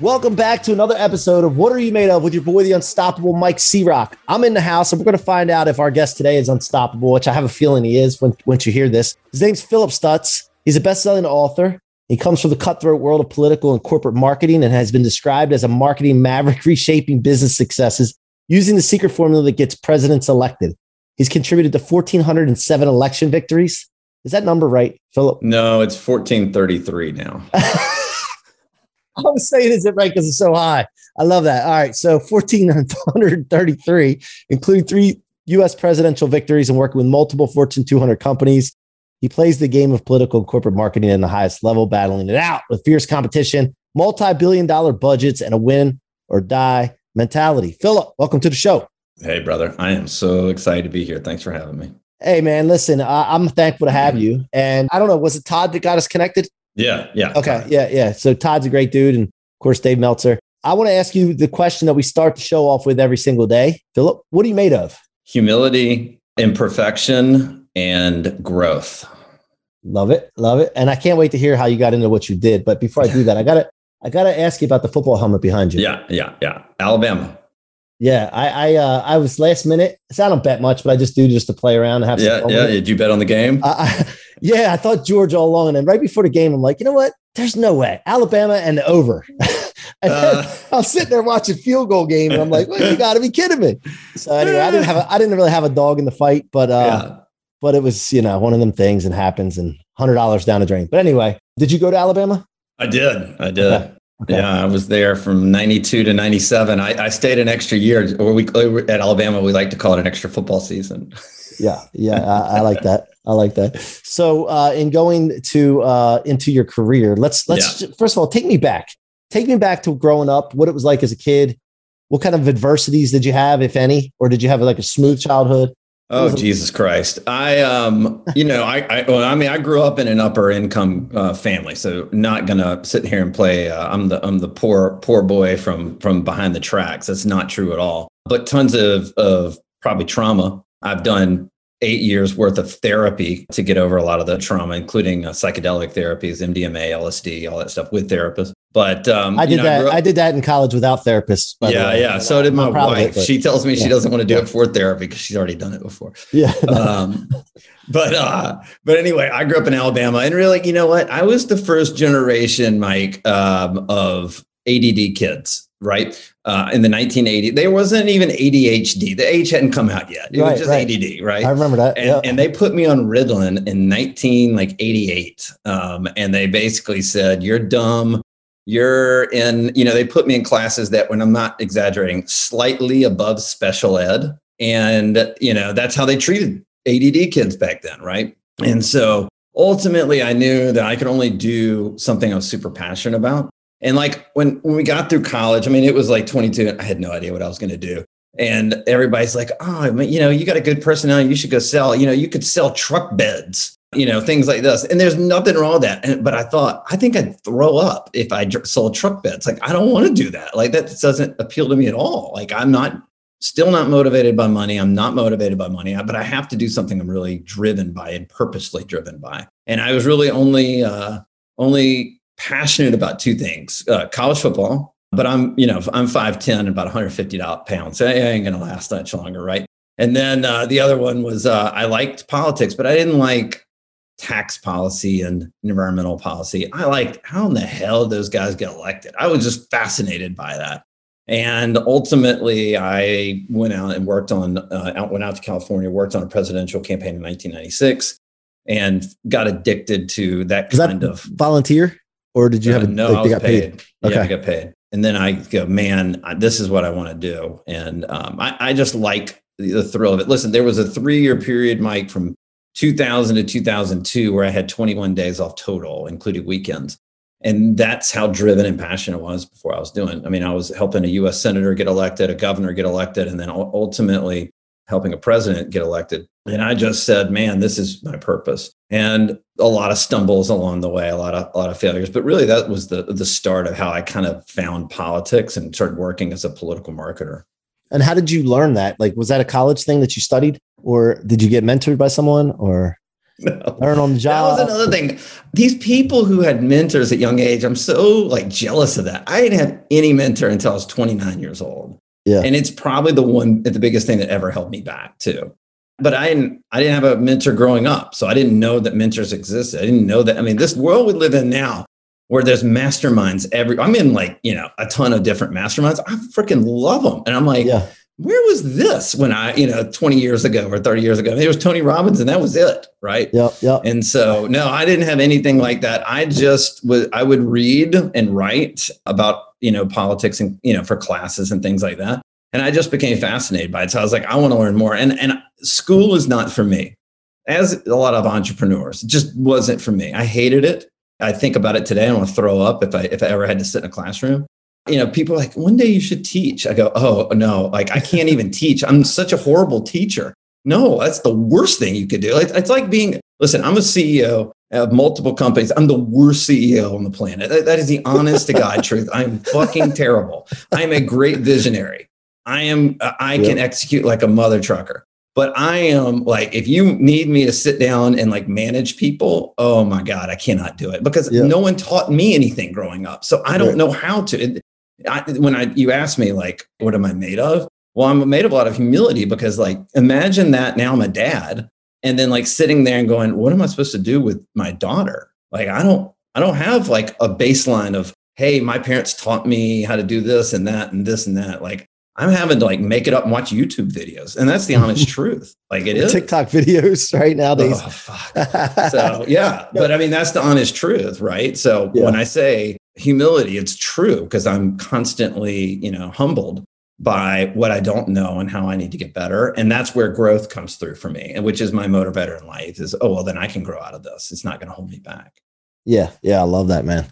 Welcome back to another episode of What Are You Made Of with your boy, the unstoppable Mike C Roc. I'm in the house and we're going to find out if our guest today is unstoppable, which I have a feeling he is when, once you hear this. His name's Phillip Stutts. He's a best selling author. He comes from the cutthroat world of political and corporate marketing and has been described as a marketing maverick reshaping business successes using the secret formula that gets presidents elected. He's contributed to 1,407 election victories. Is that number right, Phillip? No, it's 1433 now. I was saying, is it right because it's so high? I love that. All right. So 1,433, including three U.S. presidential victories and working with multiple Fortune 200 companies. He plays the game of political and corporate marketing in the highest level, battling it out with fierce competition, multi billion dollar budgets, and a win or die mentality. Phillip, welcome to the show. Hey, brother. I am so excited to be here. Thanks for having me. Hey, man. Listen, I- I'm thankful to have mm-hmm. you. And I don't know, was it Todd that got us connected? Yeah. Yeah. Okay. Yeah. Yeah. So Todd's a great dude. And of course, Dave Meltzer. I want to ask you the question that we start the show off with every single day. Phillip, what are you made of? Humility, imperfection, and growth. Love it. Love it. And I can't wait to hear how you got into what you did. But before I do that, I got to, I got to ask you about the football helmet behind you. Yeah. Yeah. Yeah. Alabama. Yeah. I, I, uh, I was last minute. So I don't bet much, but I just do just to play around and have Yeah. some fun Yeah. Did you bet on the game? I, yeah. I thought Georgia all along. And then right before the game, I'm like, you know what? There's no way. Alabama and the over. and Uh, I'm sitting there watching field goal game, and I'm like, well, you got to be kidding me. So anyway, I didn't have a, I didn't really have a dog in the fight, but uh, yeah. but it was you know one of them things and happens, and hundred dollars down the drain. But anyway, did you go to Alabama? I did. I did. Okay. Okay. Yeah, I was there from 92 to 97. I, I stayed an extra year, or we at Alabama, we like to call it an extra football season. Yeah, yeah, I, I like that. I like that. So, uh, in going to uh, into your career, let's let's first of all take me back. Take me back to growing up. What it was like as a kid. What kind of adversities did you have, if any, or did you have like a smooth childhood? Oh? Jesus Christ! I um, you know, I I, well, I mean, I grew up in an upper income uh, family, so not gonna sit here and play. Uh, I'm the I'm the poor poor boy from from behind the tracks. That's not true at all. But tons of of probably trauma. I've done eight years worth of therapy to get over a lot of the trauma, including uh, psychedelic therapies, MDMA, LSD, all that stuff with therapists. But um, I you did know, that. grew up- I did that in college without therapists. yeah, yeah. So did my it, wife. but- she tells me she doesn't want to do yeah. it for therapy because she's already done it before. yeah. Um, but uh, but anyway, I grew up in Alabama, and really, you know what? I was the first generation, Mike, um, of ADD kids. Right uh, in the 1980s, there wasn't even ADHD. The H hadn't come out yet. It Right, was just right. ADD, right? I remember that. and, yeah. and they put me on Ritalin in 19 like 88. Um, and they basically said, you're dumb. You're in, you know, they put me in classes that when I'm not exaggerating, slightly above special ed. And, you know, that's how they treated ADD kids back then. Right. And so ultimately I knew that I could only do something I was super passionate about. And like when, when we got through college, I mean, it was like 22. I had no idea what I was going to do. And everybody's like, oh, I mean, you know, you got a good personality. You should go sell, you know, you could sell truck beds, you know, things like this. And there's nothing wrong with that. And, but I thought, I think I'd throw up if I sold truck beds. Like, I don't want to do that. Like, that doesn't appeal to me at all. Like, I'm not, still not motivated by money. I'm not motivated by money, but I have to do something I'm really driven by and purposely driven by. And I was really only, uh, only passionate about two things uh, college football but I'm, you know, I'm 5'10 and about 150 pounds. I ain't going to last much longer, right? And then uh, the other one was uh, I liked politics, but I didn't like tax policy and environmental policy. I liked how in the hell those guys get elected. I was just fascinated by that. And ultimately, I went out and worked on, uh, out, went out to California, worked on a presidential campaign in 1996, and got addicted to that Is that kind of volunteer? Or did you have? Uh, A, no, like, I they was got paid. Yeah, Okay. I got paid. And then I go, man, this is what I want to do. And um, I, I just like the, thrill of it. Listen, there was a three year period, Mike, from 2000 to 2002, where I had 21 days off total, including weekends. And that's how driven and passionate I was before I was doing. I mean, I was helping a US senator get elected, a governor get elected, and then ultimately helping a president get elected. And I just said, man, this is my purpose. And a lot of stumbles along the way, a lot of a lot of failures. But really that was the the start of how I kind of found politics and started working as a political marketer. And how did you learn that? Like, was that a college thing that you studied, or did you get mentored by someone, or learn on the job? That was another thing. These people who had mentors at young age, I'm so like jealous of that. I didn't have any mentor until I was 29 years old. Yeah. And it's probably the one the biggest thing that ever held me back too. But I didn't I didn't have a mentor growing up. So I didn't know that mentors existed. I didn't know that. I mean, this world we live in now where there's masterminds every I'm in like, you know, a ton of different masterminds. I freaking love them. And I'm like, yeah, where was this when I, you know, 20 years ago or 30 years ago? It was Tony Robbins and that was it, right? yep, yep. And so, no, I didn't have anything like that. I just was, I would read and write about, you know, politics and, you know, for classes and things like that. And I just became fascinated by it. So I was like, I want to learn more. And, and school is not for me, as a lot of entrepreneurs, it just wasn't for me. I hated it. I think about it today. I want to throw up if I, if I ever had to sit in a classroom. You know, people are like, one day you should teach. I go, oh, no, like I can't even teach. I'm such a horrible teacher. No, that's the worst thing you could do. It's, it's like being, listen, I'm a CEO of multiple companies. I'm the worst CEO on the planet. That, that is the honest to God truth. I'm fucking terrible. I'm a great visionary. I am, uh, I can execute like a mother trucker. But I am like, if you need me to sit down and like manage people, oh my God, I cannot do it because Yeah. no one taught me anything growing up. So I don't Right. know how to. It- I, when I you ask me like, what am I made of? Well, I'm made of a lot of humility because like, imagine that now I'm a dad, and then like sitting there and going, what am I supposed to do with my daughter? Like, I don't, I don't have like a baseline of, hey, my parents taught me how to do this and that and this and that. Like, I'm having to like make it up and watch YouTube videos, and that's the honest truth. Like it is. TikTok videos right nowadays. Oh, so yeah but i mean that's the honest truth right so Yeah. when i say humility it's true because i'm constantly you know humbled by what i don't know and how i need to get better and that's where growth comes through for me and which is my motivator in life is oh well then i can grow out of this it's not going to hold me back Yeah, yeah, I love that, man.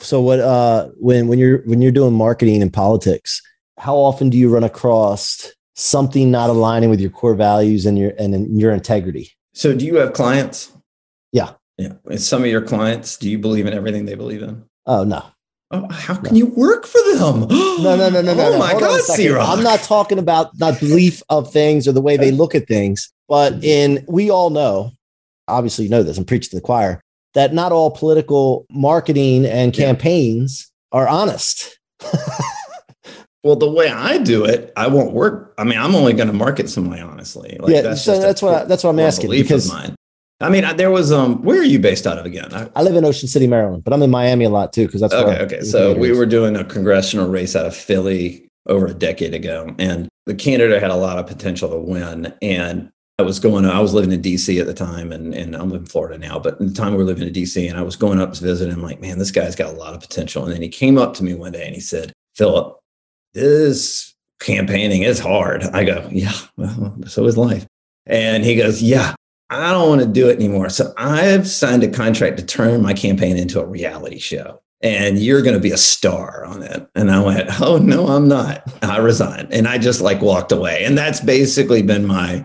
So what uh when when you're when you're doing marketing and politics, how often do you run across something not aligning with your core values and your and your integrity? so do you have clients Yeah. yeah and some of your clients do you believe in everything they believe in Oh no. oh how can you work for them No, no, no, no, no. oh no. my Hold god second. I'm not talking about not belief of things or the way they look at things, but mm-hmm. in we all know, obviously you know this, I'm preaching to the choir, that not all political marketing and Yeah. campaigns are honest. Well, the way I do it, I won't work. I mean, I'm only going to market somebody honestly. Like, yeah, so just a that's what I, that's what I'm asking because mine. I mean, I- there was um. Where are you based out of again? I, I live in Ocean City, Maryland, but I'm in Miami a lot too because that's okay, where okay. So we were doing a congressional race out of Philly over a decade ago, and the candidate had a lot of potential to win. And I was going. I was living in D.C. at the time, and and I'm in Florida now. But at the time we were living in D.C. and I was going up to visit him. Like, man, this guy's got a lot of potential. And then he came up to me one day and he said, "Phillip, this campaigning is hard." I go, "Yeah, well, so is life." And he goes, "Yeah." I don't want to do it anymore. So I've signed a contract to turn my campaign into a reality show. And you're going to be a star on it. And I went, Oh, no, I'm not. I resigned. And I just like walked away. And that's basically been my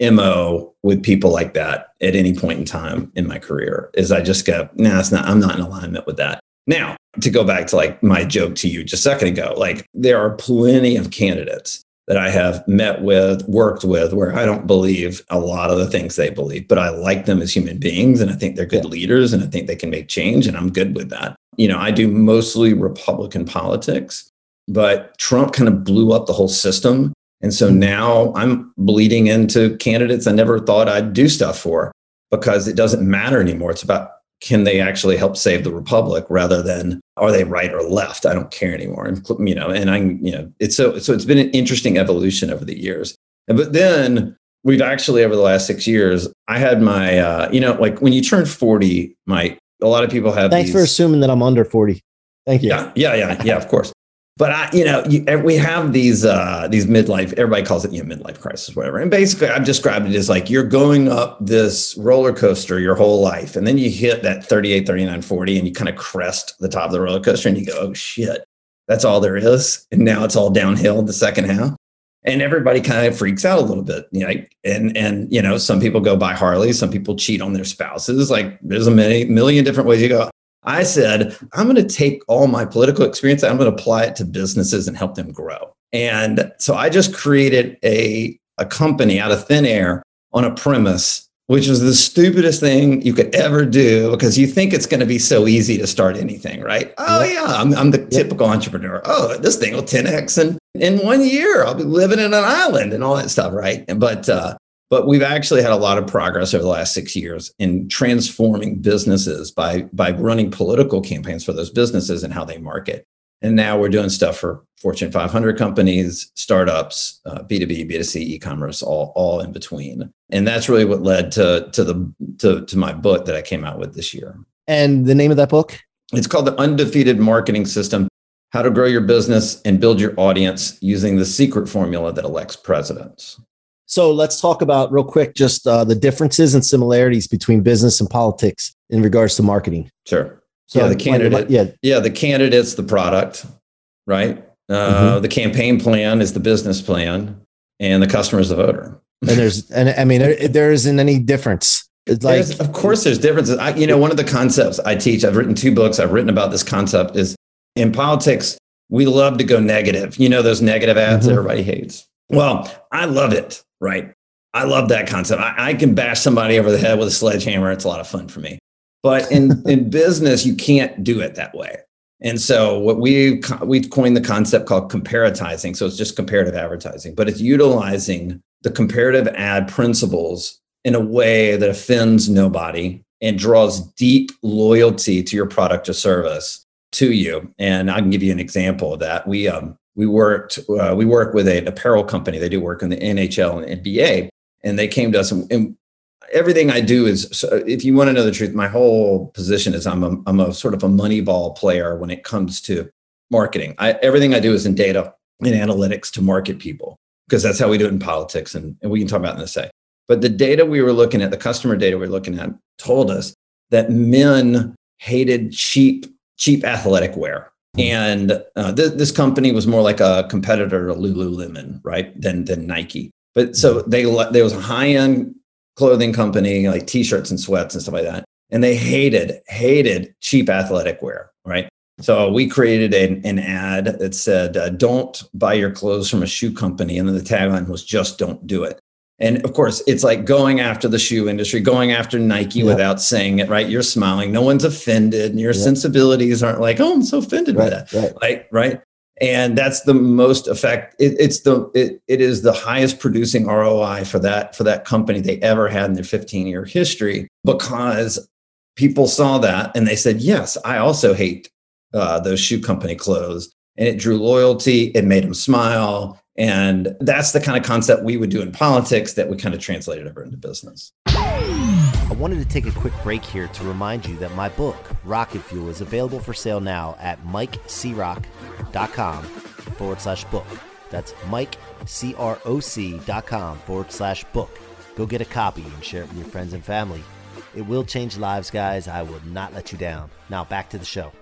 MO with people like that at any point in time in my career is I just go, nah, it's not, I'm not in alignment with that. Now, to go back to like my joke to you just a second ago, like there are plenty of candidates that I have met with, worked with, where I don't believe a lot of the things they believe, but I like them as human beings. And I think they're good Yeah. leaders and I think they can make change. And I'm good with that. You know, I do mostly Republican politics, but Trump kind of blew up the whole system. And so mm. now I'm bleeding into candidates I never thought I'd do stuff for because it doesn't matter anymore. It's about can they actually help save the republic rather than are they right or left? I don't care anymore. And you know, and I, you know, it's so so it's been an interesting evolution over the years. But then we've actually over the last six years, I had my, uh, you know, like when you turn forty, Mike, a lot of people have. Thanks these, for assuming that I'm under 40. Thank you. Yeah, yeah, yeah, yeah. Of course. But I, you know, you, we have these uh, these midlife. Everybody calls it you know midlife crisis, whatever. And basically, I've described it as like you're going up this roller coaster your whole life, and then you hit that 38, 39, 40, and you kind of crest the top of the roller coaster, and you go, "Oh shit, that's all there is." And now it's all downhill the second half, and everybody kind of freaks out a little bit. You know, and and you know, some people go buy Harley, some people cheat on their spouses. Like there's a many, million different ways you go. I said, I'm going to take all my political experience, I'm going to apply it to businesses and help them grow. And so I just created a, a company out of thin air on a premise, which was the stupidest thing you could ever do because you think it's going to be so easy to start anything, right? Oh, yeah, I'm, I'm the typical entrepreneur. Oh, this thing will 10x and in one year I'll be living in an island and all that stuff, right? But uh, but we've actually had a lot of progress over the last six years in transforming businesses by by running political campaigns for those businesses and how they market. And now we're doing stuff for Fortune 500 companies, startups, uh, B2B, B2C, e-commerce, all all in between. And that's really what led to to the to, to my book that I came out with this year. And the name of that book? It's called The Undefeated Marketing System: How to Grow Your Business and Build Your Audience Using the Secret Formula That Elects Presidents. So let's talk about real quick just uh, the differences and similarities between business and politics in regards to marketing. Sure. So yeah, the candidate. Yeah, yeah, the candidate's the product, right? Uh, mm-hmm. The campaign plan is the business plan, and the customer is the voter. And there's, and I mean, there, there isn't any difference. It's like, there's, of course, there's differences. I, you know, one of the concepts I teach, I've written two books. I've written about this concept is in politics, we love to go negative. You know, those negative ads mm-hmm. everybody hates. Well, I love it right? I love that concept. I, I, can bash somebody over the head with a sledgehammer. It's a lot of fun for me. But in, in business, you can't do it that way. And so what we we coined the concept called comparatizing. So it's just comparative advertising, but it's utilizing the comparative ad principles in a way that offends nobody and draws deep loyalty to your product or service to you. And I can give you an example of that. We um, we worked uh, we work with an apparel company. They do work in the nhl and nba and they came to us and, and everything i do is so if you want to know the truth my whole position is i'm a, I'm a sort of a money ball player when it comes to marketing. I, everything i do is in data and analytics to market people because that's how we do it in politics and, and we can talk about in a sec. But the data we were looking at the customer data we were looking at told us that men hated cheap cheap athletic wear and uh, th- this company was more like a competitor to Lululemon, right? Than than Nike. But so they there was a high end clothing company like t-shirts and sweats and stuff like that, and they hated hated cheap athletic wear, right? So we created an, an ad that said, uh, "Don't buy your clothes from a shoe company," and then the tagline was, "Just don't do it." And of course, it's like going after the shoe industry, going after Nike yeah. without saying it, right? You're smiling. No one's offended. And your yeah. sensibilities aren't like, oh, I'm so offended right, by that. Right. right. Right. And that's the most effect. It, it's the it, it is the highest producing ROI for that for that company they ever had in their 15 year history because people saw that and they said, yes, I also hate uh, those shoe company clothes. And it drew loyalty. It made them smile and that's the kind of concept we would do in politics that we kind of translated over into business. I wanted to take a quick break here to remind you that my book, Rocket Fuel, is available for sale now at mikecroc.com forward slash book. That's mikecroc.com forward slash book. Go get a copy and share it with your friends and family. It will change lives, guys. I will not let you down. Now, back to the show.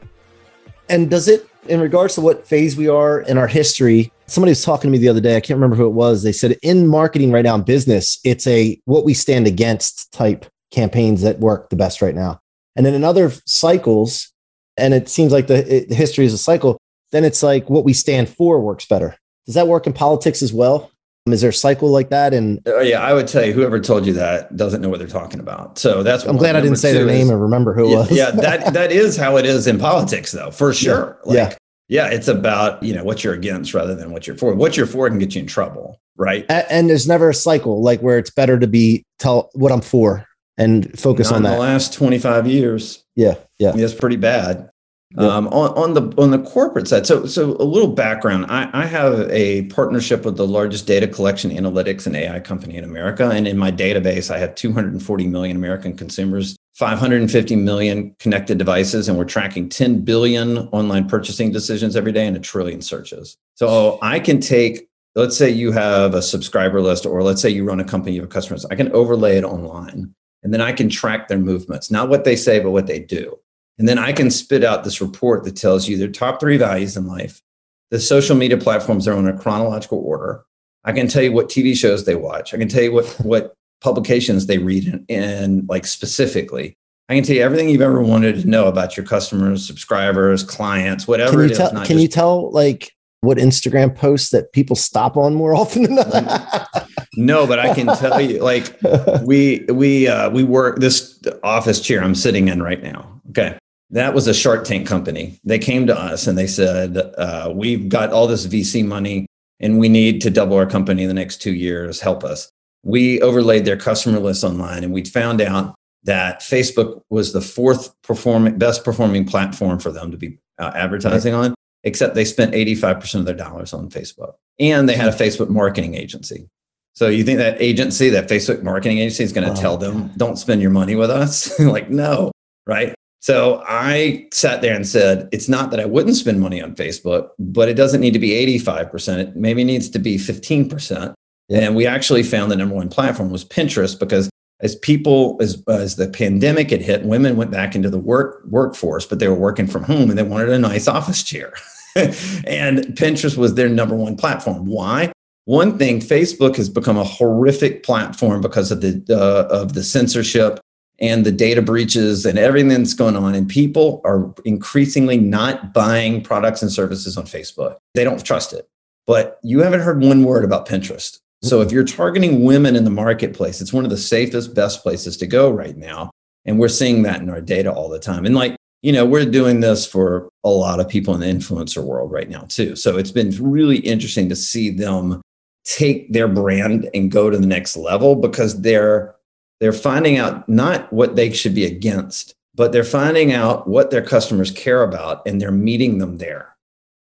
And does it, in regards to what phase we are in our history, somebody was talking to me the other day. I can't remember who it was. They said in marketing right now in business, it's a what we stand against type campaigns that work the best right now. And then in other cycles, and it seems like the, it, the history is a cycle, then it's like what we stand for works better. Does that work in politics as well? Is there a cycle like that? And uh, yeah, I would tell you, whoever told you that doesn't know what they're talking about. So that's I'm glad I didn't say their name is, or remember who it yeah, was. yeah, that that is how it is in politics, though, for sure. Yeah. Like, yeah yeah, it's about you know what you're against rather than what you're for. What you're for can get you in trouble, right? And there's never a cycle like where it's better to be tell what I'm for and focus Not on that. the last 25 years, yeah, yeah, it's pretty bad. Yeah. Um, on, on the on the corporate side, so so a little background. I, I have a partnership with the largest data collection, analytics, and AI company in America, and in my database, I have 240 million American consumers 550 million connected devices, and we're tracking 10 billion online purchasing decisions every day and a trillion searches. So I can take, let's say you have a subscriber list, or let's say you run a company, have customers, I can overlay it online and then I can track their movements, not what they say, but what they do. And then I can spit out this report that tells you their top three values in life, the social media platforms are in a chronological order. I can tell you what TV shows they watch. I can tell you what, what publications they read and like specifically. I can tell you everything you've ever wanted to know about your customers, subscribers, clients, whatever can you it tell, is. Can just, you tell like what Instagram posts that people stop on more often than not? no, but I can tell you, like we we uh, we work this office chair I'm sitting in right now. Okay, that was a Shark Tank company. They came to us and they said, uh, "We've got all this VC money, and we need to double our company in the next two years. Help us." We overlaid their customer list online, and we found out that Facebook was the fourth performing, best performing platform for them to be uh, advertising on except they spent 85% of their dollars on Facebook. And they had a Facebook marketing agency. So you think that agency, that Facebook marketing agency is going to oh, tell them, God. don't spend your money with us? like, no, right? So I sat there and said, it's not that I wouldn't spend money on Facebook, but it doesn't need to be 85%. It maybe needs to be 15%. And we actually found the number one platform was Pinterest because as people as as the pandemic had hit, women went back into the work workforce, but they were working from home and they wanted a nice office chair. and Pinterest was their number one platform. Why? One thing, Facebook has become a horrific platform because of the uh, of the censorship and the data breaches and everything that's going on. And people are increasingly not buying products and services on Facebook. They don't trust it. But you haven't heard one word about Pinterest. So if you're targeting women in the marketplace, it's one of the safest, best places to go right now. And we're seeing that in our data all the time. And like, you know, we're doing this for a lot of people in the influencer world right now, too. So it's been really interesting to see them take their brand and go to the next level because they're they're finding out not what they should be against, but they're finding out what their customers care about and they're meeting them there.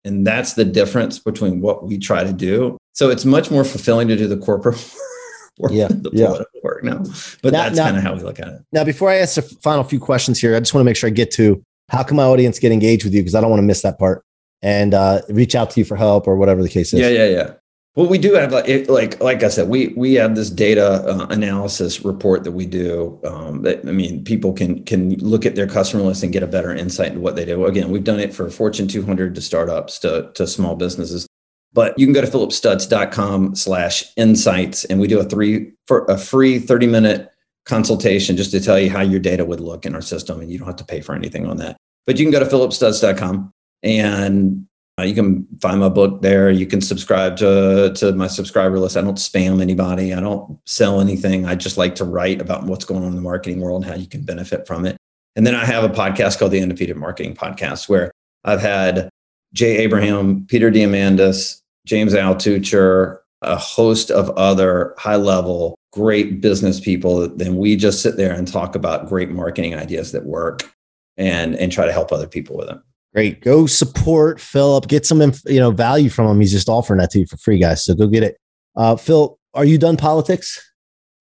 And that's the difference between what we try to do so it's much more fulfilling to do the corporate work yeah, the yeah. work now. But now, that's kind of how we look at it. Now, before I ask the final few questions here, I just want to make sure I get to how can my audience get engaged with you because I don't want to miss that part and uh, reach out to you for help or whatever the case is. Yeah, yeah, yeah. Well, we do have like like like I said, we we have this data uh, analysis report that we do. Um, that I mean, people can can look at their customer list and get a better insight into what they do. Again, we've done it for Fortune 200 to startups to to small businesses. But you can go to phillipstutts.com slash insights and we do a three for a free 30 minute consultation just to tell you how your data would look in our system. And you don't have to pay for anything on that. But you can go to phillipstutts.com and Uh, you can find my book there. You can subscribe to, to my subscriber list. I don't spam anybody. I don't sell anything. I just like to write about what's going on in the marketing world and how you can benefit from it. And then I have a podcast called the Undefeated Marketing Podcast where I've had Jay Abraham, Peter Diamandis, James Altucher, a host of other high level, great business people. Then we just sit there and talk about great marketing ideas that work and, and try to help other people with them. Great. Go support Phillip. Get some you know value from him. He's just offering that to you for free, guys. So go get it. Uh, Phil, are you done politics?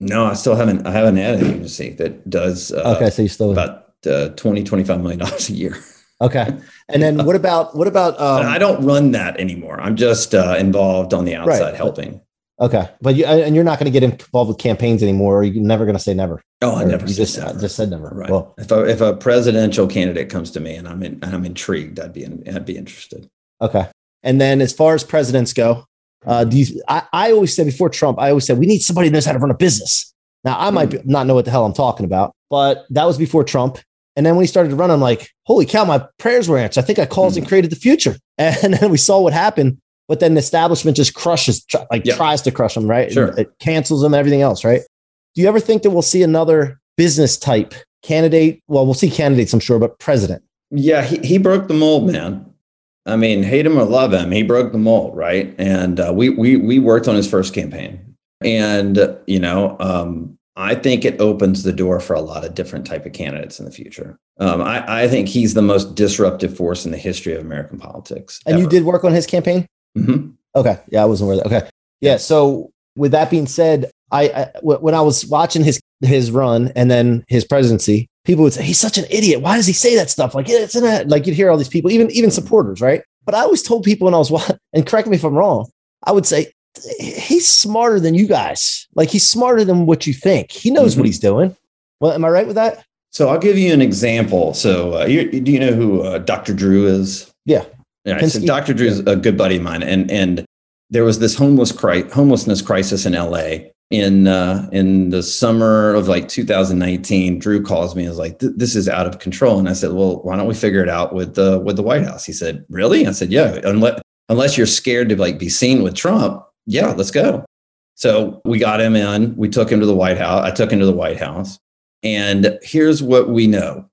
No, I still haven't. I have an ad agency that does. Uh, okay, so you still about uh, 20 25 million dollars a year. Okay. And then what about what about? Um, I don't run that anymore. I'm just uh, involved on the outside right. helping. Okay, but you and you're not going to get involved with campaigns anymore. Or you're never going to say never. Oh, I never. Just never. just said never. Right. Well, if a, if a presidential candidate comes to me and I'm in, I'm intrigued, I'd be in, I'd be interested. Okay. And then as far as presidents go, uh, do you? I, I always said before Trump, I always said we need somebody who knows how to run a business. Now I might mm. not know what the hell I'm talking about, but that was before Trump. And then when he started to run, I'm like, holy cow, my prayers were answered. I think I caused mm and created the future. And then we saw what happened. But then the establishment just crushes, like tries to crush them, right? Sure. It cancels them, everything else, right? Do you ever think that we'll see another business type candidate? Well, we'll see candidates, I'm sure, but president. Yeah, he, he broke the mold, man. I mean, hate him or love him, he broke the mold, right? And uh, we we we worked on his first campaign, and uh, you know, um, I think it opens the door for a lot of different type of candidates in the future. Um, I, I, think he's the most disruptive force in the history of American politics. And ever. you did work on his campaign? Mm-hmm. Okay. Yeah, I wasn't aware of that. Okay. Yeah. So with that being said, I, I when I was watching his his run and then his presidency, people would say he's such an idiot. Why does he say that stuff? Like it's in a, like you'd hear all these people, even even supporters, right? But I always told people when I was and correct me if I'm wrong, I would say he's smarter than you guys. Like he's smarter than what you think. He knows mm-hmm. what he's doing. Well, am I right with that? So I'll give you an example. So uh, you, do you know who uh, Dr. Drew is? Yeah. Yeah. So Dr. Drew is a good buddy of mine, and and there was this homeless cri- homelessness crisis in LA in uh, in the summer of like 2019. Drew calls me and is like, "This is out of control," and I said, "Well, why don't we figure it out with the with the White House?" He said, "Really?" I said, "Yeah, unless unless you're scared to like be seen with Trump, yeah, let's go." So we got him in. We took him to the White House. I took him to the White House. And here's what we know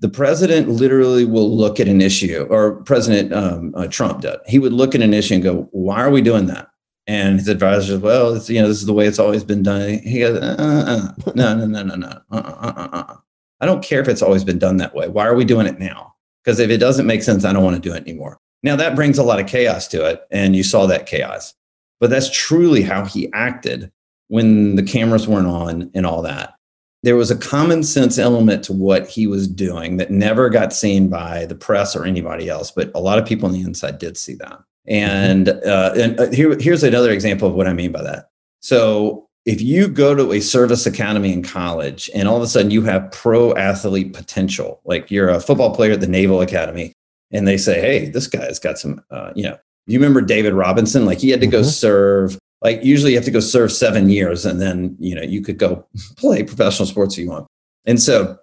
the president literally will look at an issue, or President um, uh, Trump did. He would look at an issue and go, "Why are we doing that?" And his advisor "Well, you know, this is the way it's always been done." He goes, uh, uh, uh. "No, no, no, no, no. Uh, uh, uh, uh, I don't care if it's always been done that way. Why are we doing it now? Because if it doesn't make sense, I don't want to do it anymore." Now that brings a lot of chaos to it, and you saw that chaos. But that's truly how he acted when the cameras weren't on and all that there was a common sense element to what he was doing that never got seen by the press or anybody else, but a lot of people on the inside did see that. And, uh, and uh, here, here's another example of what I mean by that. So if you go to a service academy in college and all of a sudden you have pro athlete potential, like you're a football player at the Naval Academy, and they say, "Hey, this guy's got some," uh, you know, you remember David Robinson? Like he had to go mm-hmm. serve like usually you have to go serve seven years and then you know you could go play professional sports if you want. And so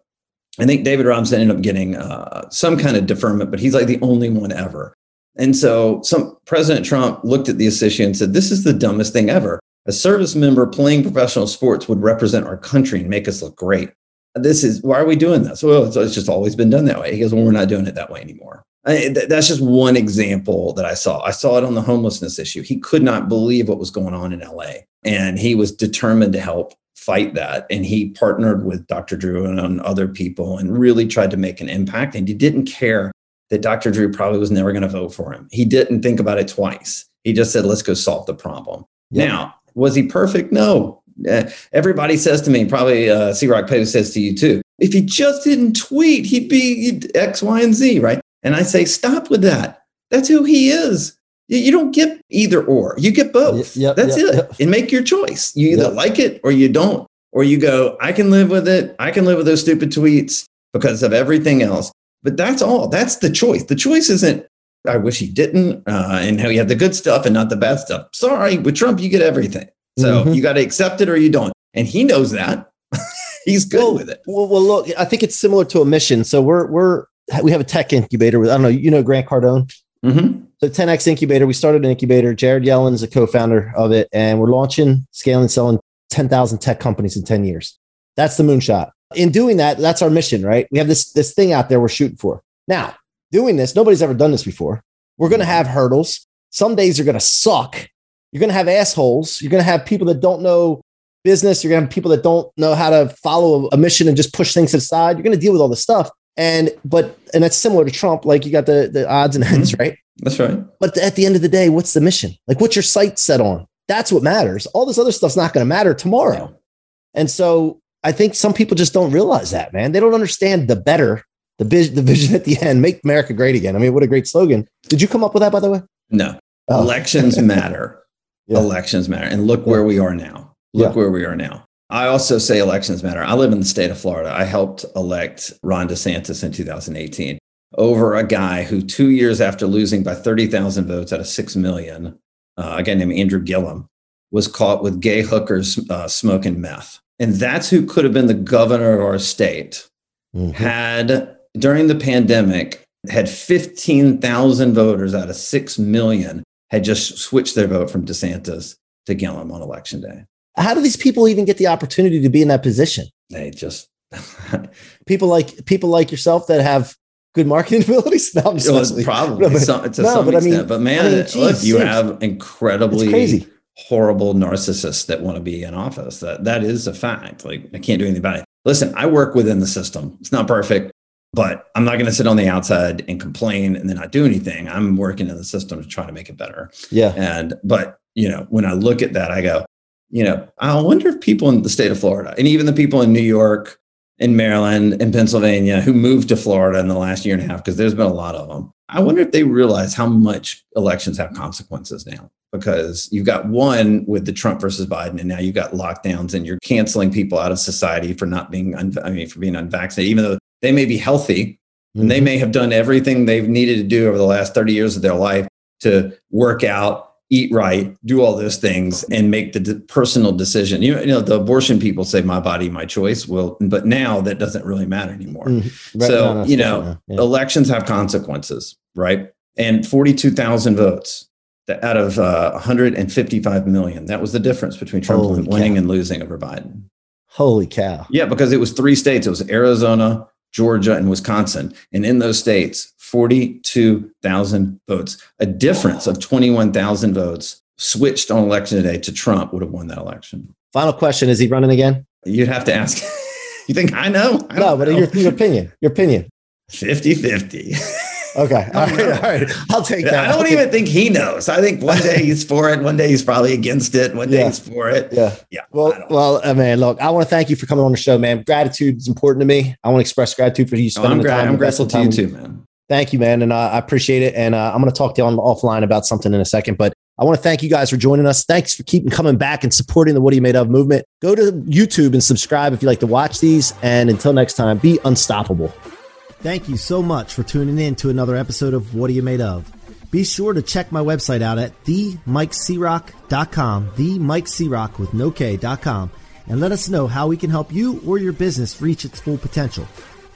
i think david robinson ended up getting uh, some kind of deferment but he's like the only one ever. And so some president trump looked at the issue and said this is the dumbest thing ever. A service member playing professional sports would represent our country and make us look great. This is why are we doing this? Well it's, it's just always been done that way. He goes well we're not doing it that way anymore I, that's just one example that I saw. I saw it on the homelessness issue. He could not believe what was going on in LA, and he was determined to help fight that. And he partnered with Dr. Drew and other people and really tried to make an impact. And he didn't care that Dr. Drew probably was never going to vote for him. He didn't think about it twice. He just said, let's go solve the problem. Now, was he perfect? No. Uh, everybody says to me, probably uh, C Roc Pay says to you too, if he just didn't tweet, he'd be X, Y, and Z, right? And I say, stop with that. That's who he is. You don't get either or. You get both. Yep, That's yep, it. Yep. And make your choice. You either like it or you don't. Or you go, I can live with it. I can live with those stupid tweets because of everything else. But that's all. That's the choice. The choice isn't, I wish he didn't, uh, and how he had the good stuff and not the bad stuff. Sorry, with Trump, you get everything. So mm-hmm. you got to accept it or you don't. And he knows that. He's good well, with it. Well, well, look, I think it's similar to a mission. So we're we're we have a tech incubator with I don't know you know Grant Cardone. Mm-hmm. The 10x incubator. We started an incubator. Jared Yellen is a co-founder of it, and we're launching, scaling, selling 10,000 tech companies in 10 years. That's the moonshot. In doing that, that's our mission, right? We have this this thing out there we're shooting for. Now, doing this, nobody's ever done this before. We're going to have hurdles. Some days are going to suck. You're going to have assholes. You're going to have people that don't know business. You're going to have people that don't know how to follow a mission and just push things aside. You're going to deal with all this stuff. And but and that's similar to Trump. Like you got the the odds and ends, mm-hmm. right? That's right. But at the end of the day, what's the mission? Like what's your sight set on? That's what matters. All this other stuff's not going to matter tomorrow. And so I think some people just don't realize that, man. They don't understand the better, the vision, the vision at the end, make America great again. I mean, what a great slogan. Did you come up with that, by the way? No. Oh. Elections matter. yeah. Elections matter. And look yeah. where we are now. Look yeah. where we are now. I also say elections matter. I live in the state of Florida. I helped elect Ron DeSantis in 2018 over a guy who, two years after losing by 30,000 votes out of 6 million, uh, a guy named Andrew Gillum, was caught with gay hookers uh, smoking meth. And that's who could have been the governor of our state mm-hmm. had during the pandemic had 15,000 voters out of 6 million had just switched their vote from DeSantis to Gillum on election day. How do these people even get the opportunity to be in that position? They just people like people like yourself that have good marketing abilities. No, well, probably no, some, to no, some but extent. I mean, but man, I mean, geez, look, you have incredibly horrible narcissists that want to be in office. That that is a fact. Like I can't do anything about it. Listen, I work within the system. It's not perfect, but I'm not going to sit on the outside and complain and then not do anything. I'm working in the system to try to make it better. Yeah. And but you know, when I look at that, I go, you know, I wonder if people in the state of Florida and even the people in New York in Maryland and Pennsylvania who moved to Florida in the last year and a half because there's been a lot of them. I wonder if they realize how much elections have consequences now because you've got one with the Trump versus Biden, and now you've got lockdowns, and you're canceling people out of society for not being, un- I mean, for being unvaccinated, even though they may be healthy and they mm-hmm. may have done everything they've needed to do over the last 30 years of their life to work out, eat right, do all those things, and make the d- personal decision. You know, you know, the abortion people say "my body, my choice." Well, but now that doesn't really matter anymore. Right, so you know. Yeah. elections have consequences, right? And 42,000 votes that out of uh, 155 million. That was the difference between Trump Holy winning cow. and losing over Biden. Holy cow. Yeah, because it was three states. It was Arizona, Georgia, and Wisconsin. And in those states, 42,000 votes, a difference of 21,000 votes switched on election day to Trump would have won that election. Final question Is he running again? You'd have to ask. you think I know? I No, but know. your, your opinion. Your opinion. 50 50. Okay. All right. All right. I'll take that. I I'll don't take- even think he knows. I think one day he's for it, one day he's probably against it, one day Yeah. he's for it. Yeah. Yeah. Well, I well, uh, man, look, I want to thank you for coming on the show, man. Gratitude is important to me. I want to express gratitude for you spending Oh, I'm, the time. I'm grateful to you too, man. Thank you, man, and uh, I appreciate it. And uh, I'm going to talk to you on offline about something in a second, but I want to thank you guys for joining us. Thanks for keeping coming back and supporting the What Are You Made Of movement. Go to YouTube and subscribe if you like to watch these. And until next time, be unstoppable. Thank you so much for tuning in to another episode of What Are You Made Of. Be sure to check my website out at themikecroc.com, themikecroc with no K.com, and let us know how we can help you or your business reach its full potential.